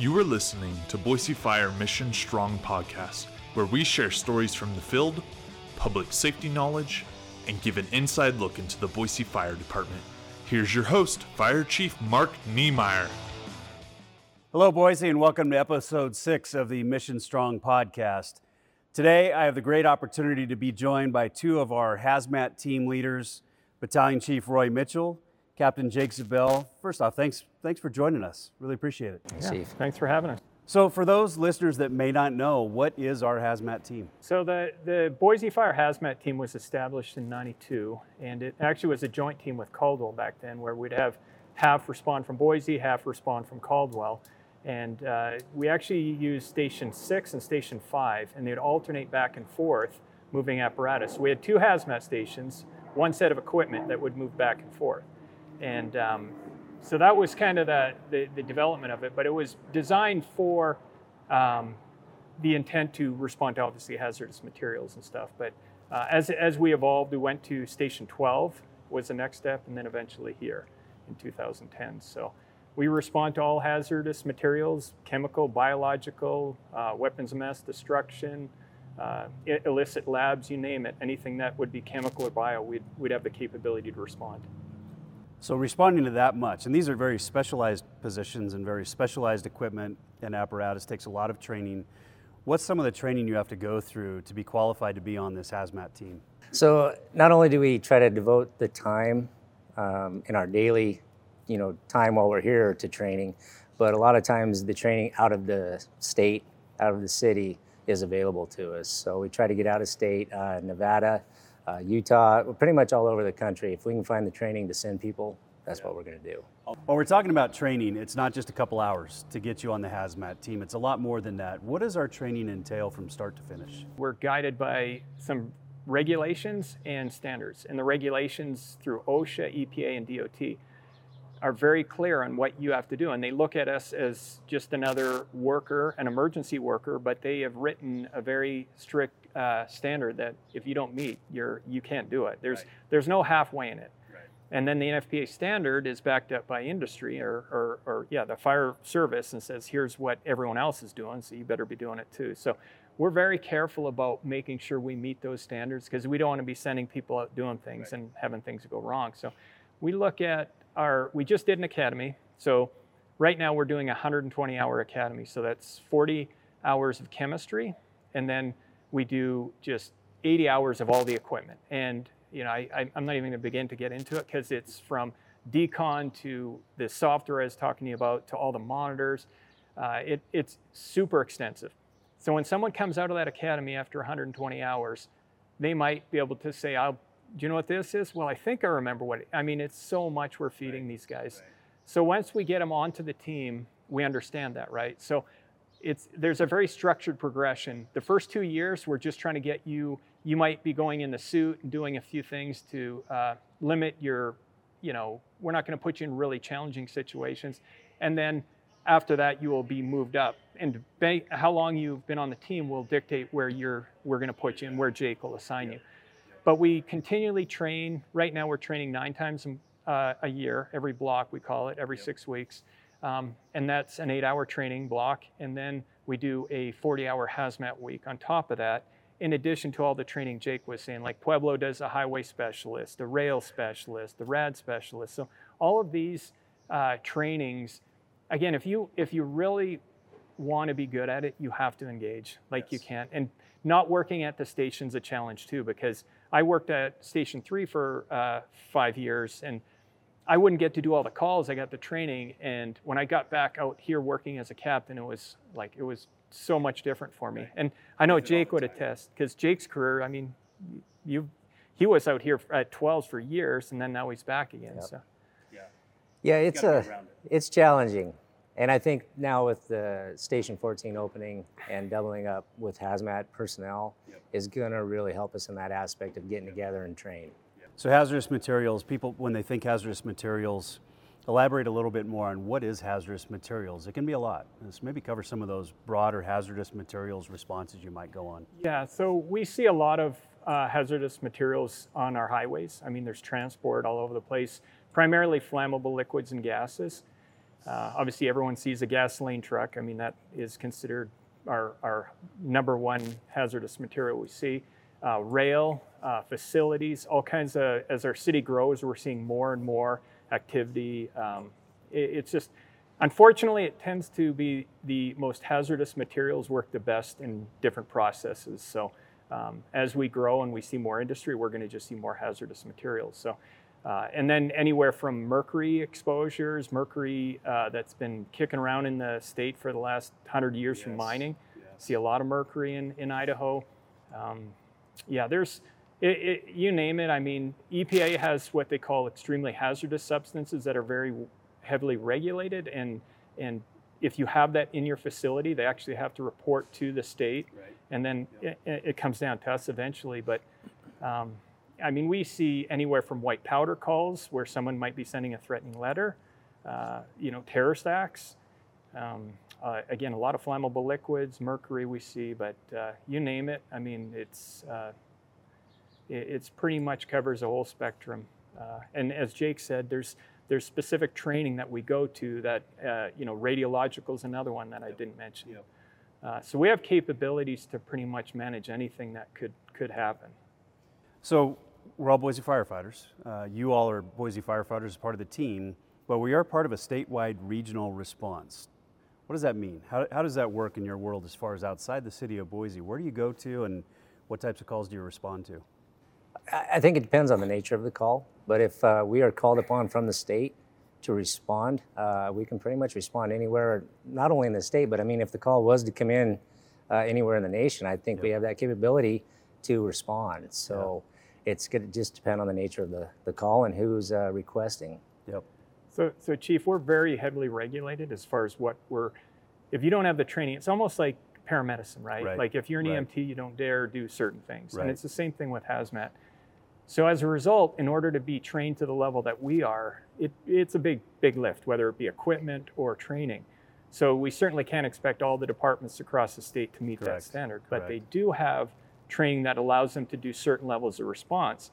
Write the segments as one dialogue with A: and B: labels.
A: You are listening to Boise Fire Mission Strong podcast, where we share stories from the field, public safety knowledge, and give an inside look into the Boise Fire Department. Here's your host, Fire Chief Mark Niemeyer.
B: Hello, Boise, and welcome to episode six of the Mission Strong podcast. Today, I have the great opportunity to be joined by two of our hazmat team leaders, Battalion Chief Roy Mitchell, Captain Jake Zebell. First off, thanks, thanks for joining us. Really appreciate it.
C: Thanks, Chief.
D: Thanks for having us.
B: So, for those listeners that may not know, what is our hazmat team?
D: So the, the Boise Fire Hazmat Team was established in 92, and it actually was a joint team with Caldwell back then, where we'd have half respond from Boise, half respond from Caldwell. And uh, we actually used Station 6 and Station 5, and they'd alternate back and forth moving apparatus. So we had two hazmat stations, one set of equipment that would move back and forth. And um, so that was kind of the, the, the, development of it, but it was designed for um, the intent to respond to obviously hazardous materials and stuff. But uh, as, as we evolved, we went to Station 12 was the next step, and then eventually here in 2010. So we respond to all hazardous materials, chemical, biological, uh, weapons of mass destruction, uh, illicit labs, you name it, anything that would be chemical or bio, we'd, we'd have the capability to respond.
B: So, responding to that much, and these are very specialized positions and very specialized equipment and apparatus, takes a lot of training. What's some of the training you have to go through to be qualified to be on this hazmat team?
C: So, not only do we try to devote the time um, in our daily you know time while we're here to training, but a lot of times the training out of the state, out of the city is available to us. So we try to get out of state, uh, Nevada, uh, Utah, pretty much all over the country. If we can find the training to send people, that's yeah. what we're going to do.
B: Well, we're talking about training. It's not just a couple hours to get you on the hazmat team. It's a lot more than that. What does our training entail from start to finish?
D: We're guided by some regulations and standards. And the regulations through OSHA, EPA, and DOT are very clear on what you have to do. And they look at us as just another worker, an emergency worker, but they have written a very strict uh, standard that if you don't meet, you're, you can't do it. There's, right. there's no halfway in it. Right. And then the NFPA standard is backed up by industry or, or, or, yeah, the fire service and says, here's what everyone else is doing, so you better be doing it too. So we're very careful about making sure we meet those standards because we don't want to be sending people out doing things right. and having things go wrong. So we look at our, we just did an academy. So right now we're doing a 120 hour academy. So that's 40 hours of chemistry. And then we do just 80 hours of all the equipment. And, you know, I, am not even going to begin to get into it because it's from decon to the software I was talking to you about to all the monitors. Uh, it, it's super extensive. So when someone comes out of that academy after 120 hours, they might be able to say, I'll do you know what this is? Well, I think I remember what. It, I mean, it's so much we're feeding right. these guys. Right. So once we get them onto the team, we understand that, right? So it's there's a very structured progression. The first two years, we're just trying to get you. You might be going in the suit and doing a few things to uh, limit your. You know, we're not going to put you in really challenging situations, and then after that, you will be moved up. And how long you've been on the team will dictate where you're. We're going to put you and where Jake will assign you. But we continually train. Right now, we're training nine times uh, a year, every block we call it, every yep. six weeks. Um, and that's an eight hour training block. And then we do a 40 hour hazmat week on top of that, in addition to all the training Jake was saying. Like Pueblo does a highway specialist, a rail specialist, the RAD specialist. So all of these uh, trainings, again, if you if you really want to be good at it, you have to engage like yes. you can't. And not working at the station's a challenge too, because I worked at Station 3 for uh, five years, and I wouldn't get to do all the calls. I got the training, and when I got back out here working as a captain, it was like it was so much different for me. And I know Jake would attest because Jake's career. I mean, you he was out here at 12s for years, and then now he's back again. Yep. So.
C: Yeah, yeah, it's a uh, it. it's challenging. And I think now with the Station 14 opening and doubling up with hazmat personnel yep. is going to really help us in that aspect of getting yep. together and train.
B: So hazardous materials, people when they think hazardous materials, elaborate a little bit more on what is hazardous materials. It can be a lot. Let's maybe cover some of those broader hazardous materials responses you might go on.
D: Yeah, so we see a lot of uh, hazardous materials on our highways. I mean, there's transport all over the place, primarily flammable liquids and gases. Uh, obviously, everyone sees a gasoline truck. I mean, that is considered our, our number one hazardous material we see. Uh, rail, uh, facilities, all kinds of, as our city grows, we're seeing more and more activity. Um, it, it's just, unfortunately, it tends to be the most hazardous materials work the best in different processes. So um, as we grow and we see more industry, we're going to just see more hazardous materials. So, uh, and then anywhere from mercury exposures, mercury uh, that's been kicking around in the state for the last hundred years yes. from mining. Yes. See a lot of mercury in, in Idaho. Um, yeah, there's, it, it, you name it. I mean, EPA has what they call extremely hazardous substances that are very heavily regulated and and if you have that in your facility, they actually have to report to the state, right. and then yep. it, it, comes down to us eventually. But um, I mean, we see anywhere from white powder calls where someone might be sending a threatening letter, uh, you know, terrorist acts. Um, uh, again, a lot of flammable liquids, mercury we see, but uh, you name it. I mean, it's uh, it, it's pretty much covers a whole spectrum. Uh, and as Jake said, there's there's specific training that we go to that uh, you know radiological is another one that I didn't mention. Yep. Uh, so we have capabilities to pretty much manage anything that could could happen.
B: So we're all Boise firefighters. Uh, you all are Boise firefighters as part of the team, but we are part of a statewide regional response. What does that mean? How, how does that work in your world as far as outside the city of Boise? Where do you go to and what types of calls do you respond to?
C: I think it depends on the nature of the call, but if uh, we are called upon from the state to respond, uh, we can pretty much respond anywhere, not only in the state, but I mean, if the call was to come in uh, anywhere in the nation, I think yep. we have that capability to respond. So yep. it's going to just depend on the nature of the, the call and who's uh, requesting.
B: Yep.
D: So, so, Chief, we're very heavily regulated as far as what we're, if you don't have the training, it's almost like paramedicine, right? right. Like if you're an right. EMT, you don't dare do certain things. Right. And it's the same thing with hazmat. So as a result, in order to be trained to the level that we are, it, it's a big, big lift, whether it be equipment or training. So we certainly can't expect all the departments across the state to meet Correct. that standard, Correct. but they do have training that allows them to do certain levels of response.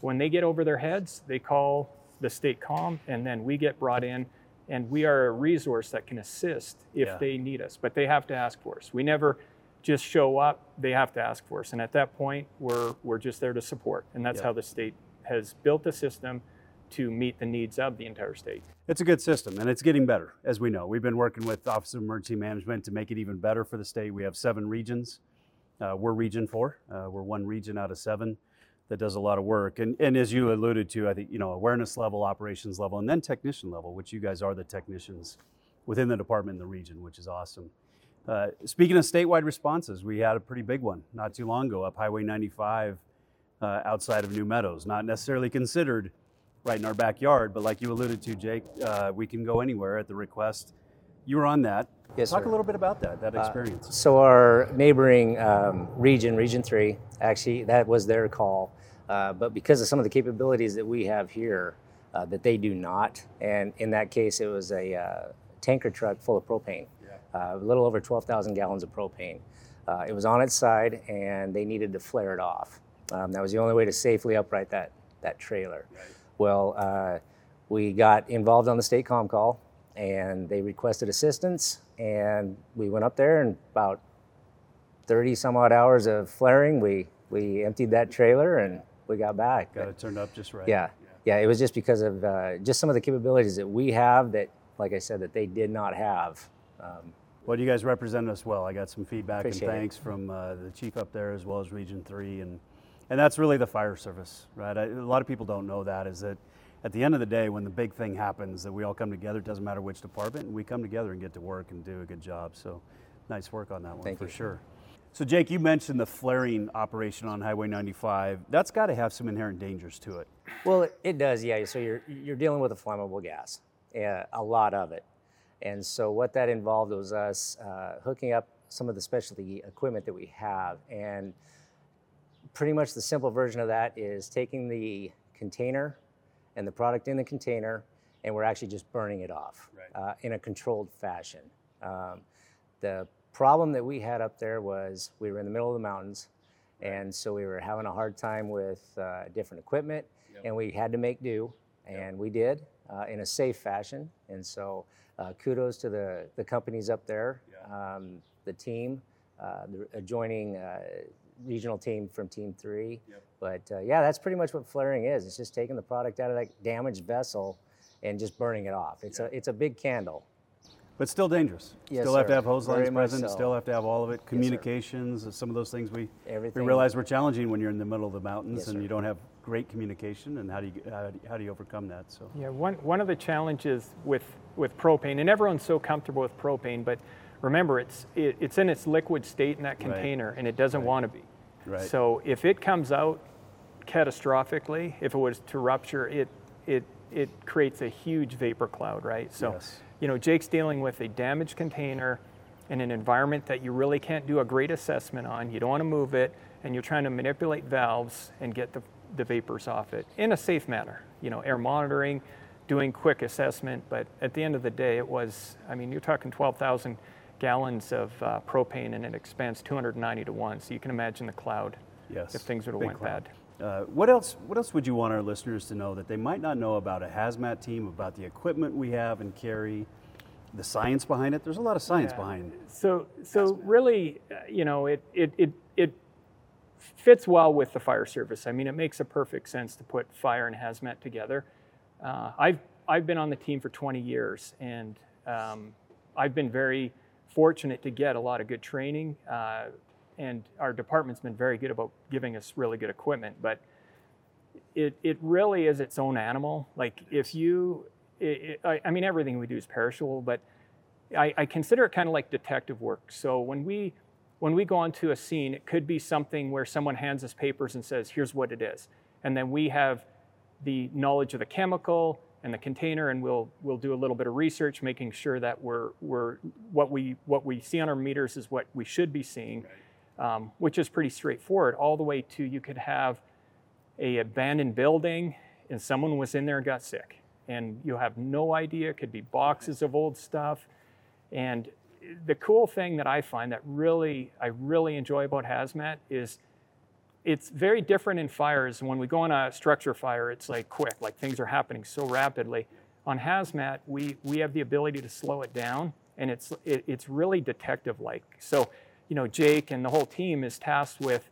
D: When they get over their heads, they call the state com, and then we get brought in, and we are a resource that can assist if yeah. they need us. But they have to ask for us. We never just show up, they have to ask for us. And at that point, we're, we're just there to support. And that's yep. how the state has built the system to meet the needs of the entire state.
B: It's a good system and it's getting better, as we know. We've been working with Office of Emergency Management to make it even better for the state. We have seven regions. Uh, we're Region 4. Uh, we're one region out of seven that does a lot of work. And, and as you alluded to, I think, you know, awareness level, operations level, and then technician level, which you guys are the technicians within the department in the region, which is awesome. Uh, speaking of statewide responses, we had a pretty big one not too long ago up Highway 95 uh, outside of New Meadows. Not necessarily considered right in our backyard, but like you alluded to, Jake, uh, we can go anywhere at the request. You were on that.
C: Yes,
B: Talk
C: sir.
B: a little bit about that, that uh, experience.
C: so our neighboring um, region, Region 3, actually, that was their call. Uh, but because of some of the capabilities that we have here, that they do not, and in that case, it was a tanker truck full of propane uh, a little over 12,000 gallons of propane. Uh, it was on its side, and they needed to flare it off. Um, that was the only way to safely upright that that trailer. Right. Well, uh, we got involved on the state com call, and they requested assistance, and we went up there, and about 30 some odd hours of flaring, we we emptied that trailer, and we got back.
B: Got it turned up just right.
C: Yeah, yeah. yeah it was just because of uh, just some of the capabilities that we have that, like I said, that they did not have. Um,
B: well, you guys represented us well. I got some feedback and thanks it. from uh, the chief up there as well as Region 3. And, and that's really the fire service, right? I, a lot of people don't know that is that at the end of the day, when the big thing happens, that we all come together, it doesn't matter which department, and we come together and get to work and do a good job. So nice work on that one
C: Thank
B: for
C: you.
B: sure. So, Jake, you mentioned the flaring operation on Highway 95. That's got to have some inherent dangers to it.
C: Well, it does, yeah. So you're you're dealing with a flammable gas, yeah, a lot of it. And so what that involved was us uh, hooking up some of the specialty equipment that we have. And pretty much the simple version of that is taking the container and the product in the container, and we're actually just burning it off right. uh, in a controlled fashion. Um, the problem that we had up there was we were in the middle of the mountains, and so we were having a hard time with uh, different equipment, yep. and we had to make do, and yep. we did. uh, in a safe fashion. And so, uh, kudos to the, the companies up there, um, the team, uh, the adjoining uh, regional team from Team Three. But uh, yeah, that's pretty much what flaring is. It's just taking the product out of that damaged vessel and just burning it off. It's a it's a big candle.
B: But still dangerous.
C: Yes,
B: still have to have hose
C: Very
B: lines present.
C: so.
B: Still have to have all of it. Communications, some of those things we we
C: Everything.
B: realize were challenging when you're in the middle of the mountains
C: Yes,
B: and
C: sir.
B: you don't have great communication. And how do you how do you, how do you overcome that? So
D: Yeah, one, one of the challenges with, with propane, and everyone's so comfortable with propane, but remember, it's, it, it's in its liquid state in that container, and it doesn't want to be.
B: Right.
D: So if it comes out catastrophically, if it was to rupture, it, it, it creates a huge vapor cloud, right? So,
B: Yes.
D: you know, Jake's dealing with a damaged container in an environment that you really can't do a great assessment on. You don't want to move it, and you're trying to manipulate valves and get the, the vapors off it in a safe manner. You know, air monitoring, doing quick assessment, but at the end of the day, it was, I mean, you're talking 12,000 gallons of uh, propane and it expands 290 to 1, so you can imagine the cloud
B: yes,
D: if things would have went
B: cloud.
D: bad.
B: Uh, what else? What else would you want our listeners to know that they might not know about a hazmat team, about the equipment we have and carry, the science behind it? There's a lot of science
D: Yeah.
B: behind.
D: So, so really, uh, you know, it, it, it, it fits well with the fire service. I mean, it makes a perfect sense to put fire and hazmat together. Uh, I've, I've been on the team for 20 years, and um, I've been very fortunate to get a lot of good training. Uh, and our department's been very good about giving us really good equipment. But it, it really is its own animal. Like if you, it, it, I, I mean, everything we do is perishable, but I, I consider it kind of like detective work. So when we when we go onto a scene, it could be something where someone hands us papers and says, "Here's what it is," and then we have the knowledge of the chemical and the container, and we'll we'll do a little bit of research, making sure that we're we're what we what we see on our meters is what we should be seeing, um, which is pretty straightforward. All the way to you could have a abandoned building and someone was in there and got sick and you have no idea it could be boxes of old stuff and the cool thing that i find that really i really enjoy about hazmat is it's very different in fires. When we go on a structure fire it's like quick like things are happening so rapidly. On hazmat we we have the ability to slow it down and it's it, it's really detective like so you know jake and the whole team is tasked with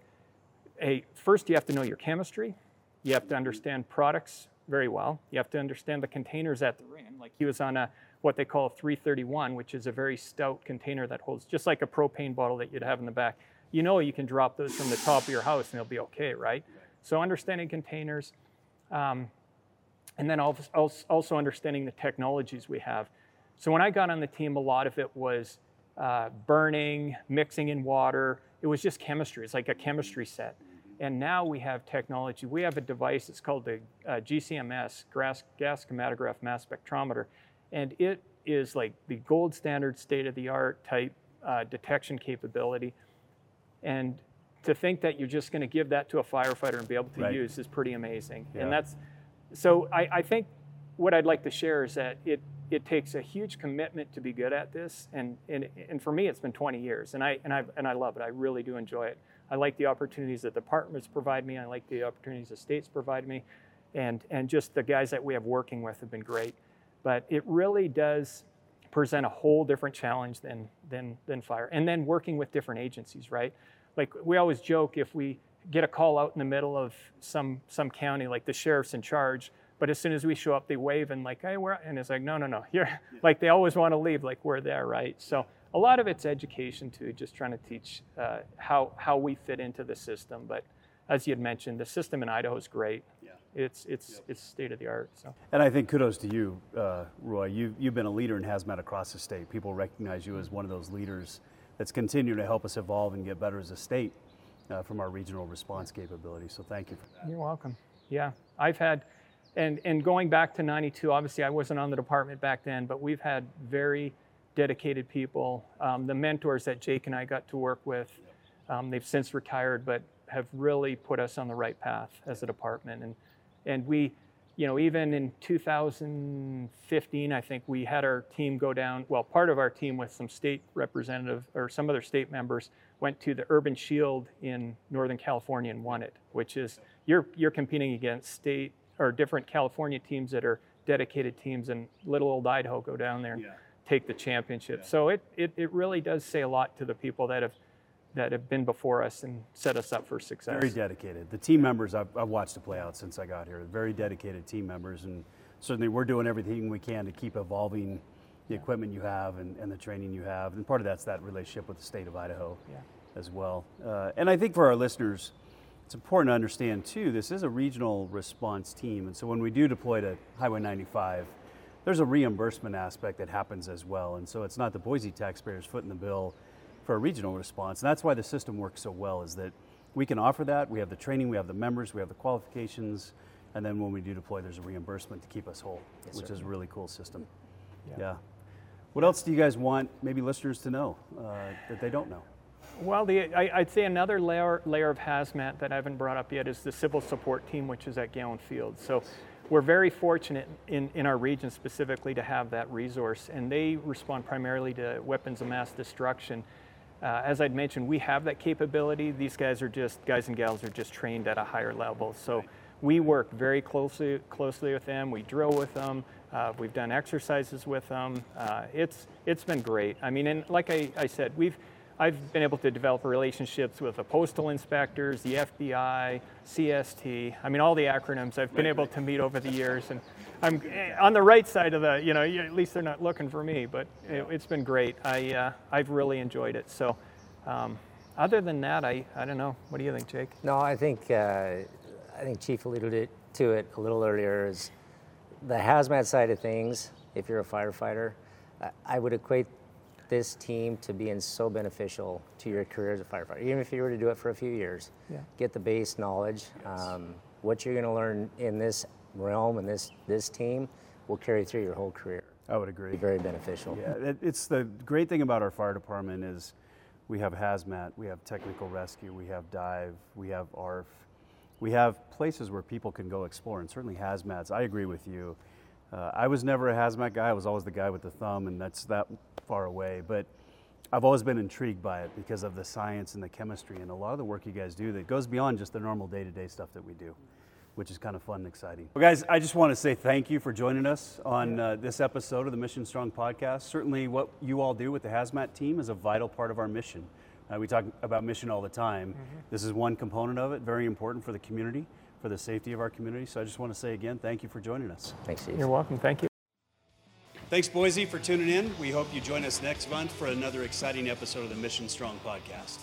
D: a first you have to know your chemistry. You have to understand products very well. You have to understand the containers at the rim. like he was on a what they call a 331 which is a very stout container that holds just like a propane bottle that you'd have in the back you know you can drop those from the top of your house and they'll be okay right so understanding containers um, and then al- al- also understanding the technologies we have so when i got on the team a lot of it was uh, burning mixing in water it was just chemistry it's like a chemistry set and now we have technology. We have a device, it's called the uh, GCMS, gas, gas chromatograph mass spectrometer. And it is like the gold standard, state of the art type uh, detection capability. And to think that you're just going to give that to a firefighter and be able to
B: Right.
D: use is pretty amazing.
B: Yeah.
D: And that's so I, I think what I'd like to share is that it it takes a huge commitment to be good at this, and and, and for me it's been 20 years, and I and I and I love it. I really do enjoy it. I like the opportunities that departments provide me. I like the opportunities the states provide me, and and just the guys that we have working with have been great. But it really does present a whole different challenge than than than fire, and then working with different agencies, right? Like we always joke if we get a call out in the middle of some some county, like the sheriff's in charge, but as soon as we show up, they wave and like, hey, we're and it's like, no, no, no, you're like they always want to leave, like we're there, right? So a lot of it's education too, just trying to teach uh, how how we fit into the system. But as you had mentioned, the system in Idaho is great.
B: Yeah.
D: It's it's it's state of the art. So
B: And I think kudos to you, uh, Roy. You, you've been a leader in hazmat across the state. People recognize you as one of those leaders that's continuing to help us evolve and get better as a state uh, from our regional response capability. So thank you for that.
D: You're welcome. Yeah, I've had, and and going back to '92, obviously I wasn't on the department back then, but we've had very dedicated people. Um, the mentors that Jake and I got to work with, um, they've since retired, but have really put us on the right path as a department. And and we, you know, even in 2015, I think we had our team go down. Well, part of our team with some state representative or some other state members went to the Urban Shield in Northern California and won it, which is you're you're competing against state or different California teams that are dedicated teams and little old Idaho go down there and
B: Yeah.
D: take the championship. So it, it, it really does say a lot to the people that have that have been before us and set us up for success.
B: Very dedicated. The team members, I've, I've watched it play out since I got here. Very dedicated team members, and certainly we're doing everything we can to keep evolving the equipment you have and, and the training you have. And part of that's that relationship with the state of Idaho
D: Yeah.
B: as well. Uh, and I think for our listeners, it's important to understand too, this is a regional response team. And so when we do deploy to Highway 95, there's a reimbursement aspect that happens as well. And so it's not the Boise taxpayers footing the bill for a regional response. And that's why the system works so well is that we can offer that. We have the training, we have the members, we have the qualifications, and then when we do deploy, there's a reimbursement to keep us whole, which is a really cool system. Yeah. What else do you guys want maybe listeners to know uh, that they don't know?
D: Well, the, I, I'd say another layer, layer of hazmat that I haven't brought up yet is the civil support team, which is at Gowen Field. So we're very fortunate in, in our region specifically to have that resource, and they respond primarily to weapons of mass destruction. Uh, as I'd mentioned, we have that capability. These guys are just guys and gals are just trained at a higher level. So we work very closely closely with them. We drill with them. Uh, we've done exercises with them. Uh, it's it's been great. I mean, and like I, I said, we've I've been able to develop relationships with the postal inspectors, the FBI, CST. I mean, all the acronyms I've been able to meet over the years, and I'm eh, on the right side of the. You know, at least they're not looking for me, but it, it's been great. I uh, I've really enjoyed it. So, um, other than that, I I don't know. What do you think, Jake?
C: No, I think uh, I think Chief alluded to it a little earlier. Is the hazmat side of things? If you're a firefighter, I would equate this team to being so beneficial to your career as a firefighter. Even if you were to do it for a few years,
D: Yeah.
C: get the base knowledge. Um, what you're going to learn in this realm and this this team will carry through your whole career.
B: I would agree.
C: Be very beneficial.
B: Yeah, it, it's the great thing about our fire department is we have hazmat, we have technical rescue, we have dive, we have ARF, we have places where people can go explore, and certainly hazmats. I agree with you. Uh, I was never a hazmat guy. I was always the guy with the thumb, and that's that far away. But I've always been intrigued by it because of the science and the chemistry and a lot of the work you guys do that goes beyond just the normal day-to-day stuff that we do which is kind of fun and exciting. Well, guys, I just want to say thank you for joining us on uh, this episode of the Mission Strong podcast. Certainly, what you all do with the Hazmat team is a vital part of our mission. Uh, we talk about mission all the time. This is one component of it, very important for the community, for the safety of our community. So I just want to say again, thank you for joining us.
C: Thanks, Chief.
D: You're welcome. Thank you.
B: Thanks, Boise, for tuning in. We hope you join us next month for another exciting episode of the Mission Strong podcast.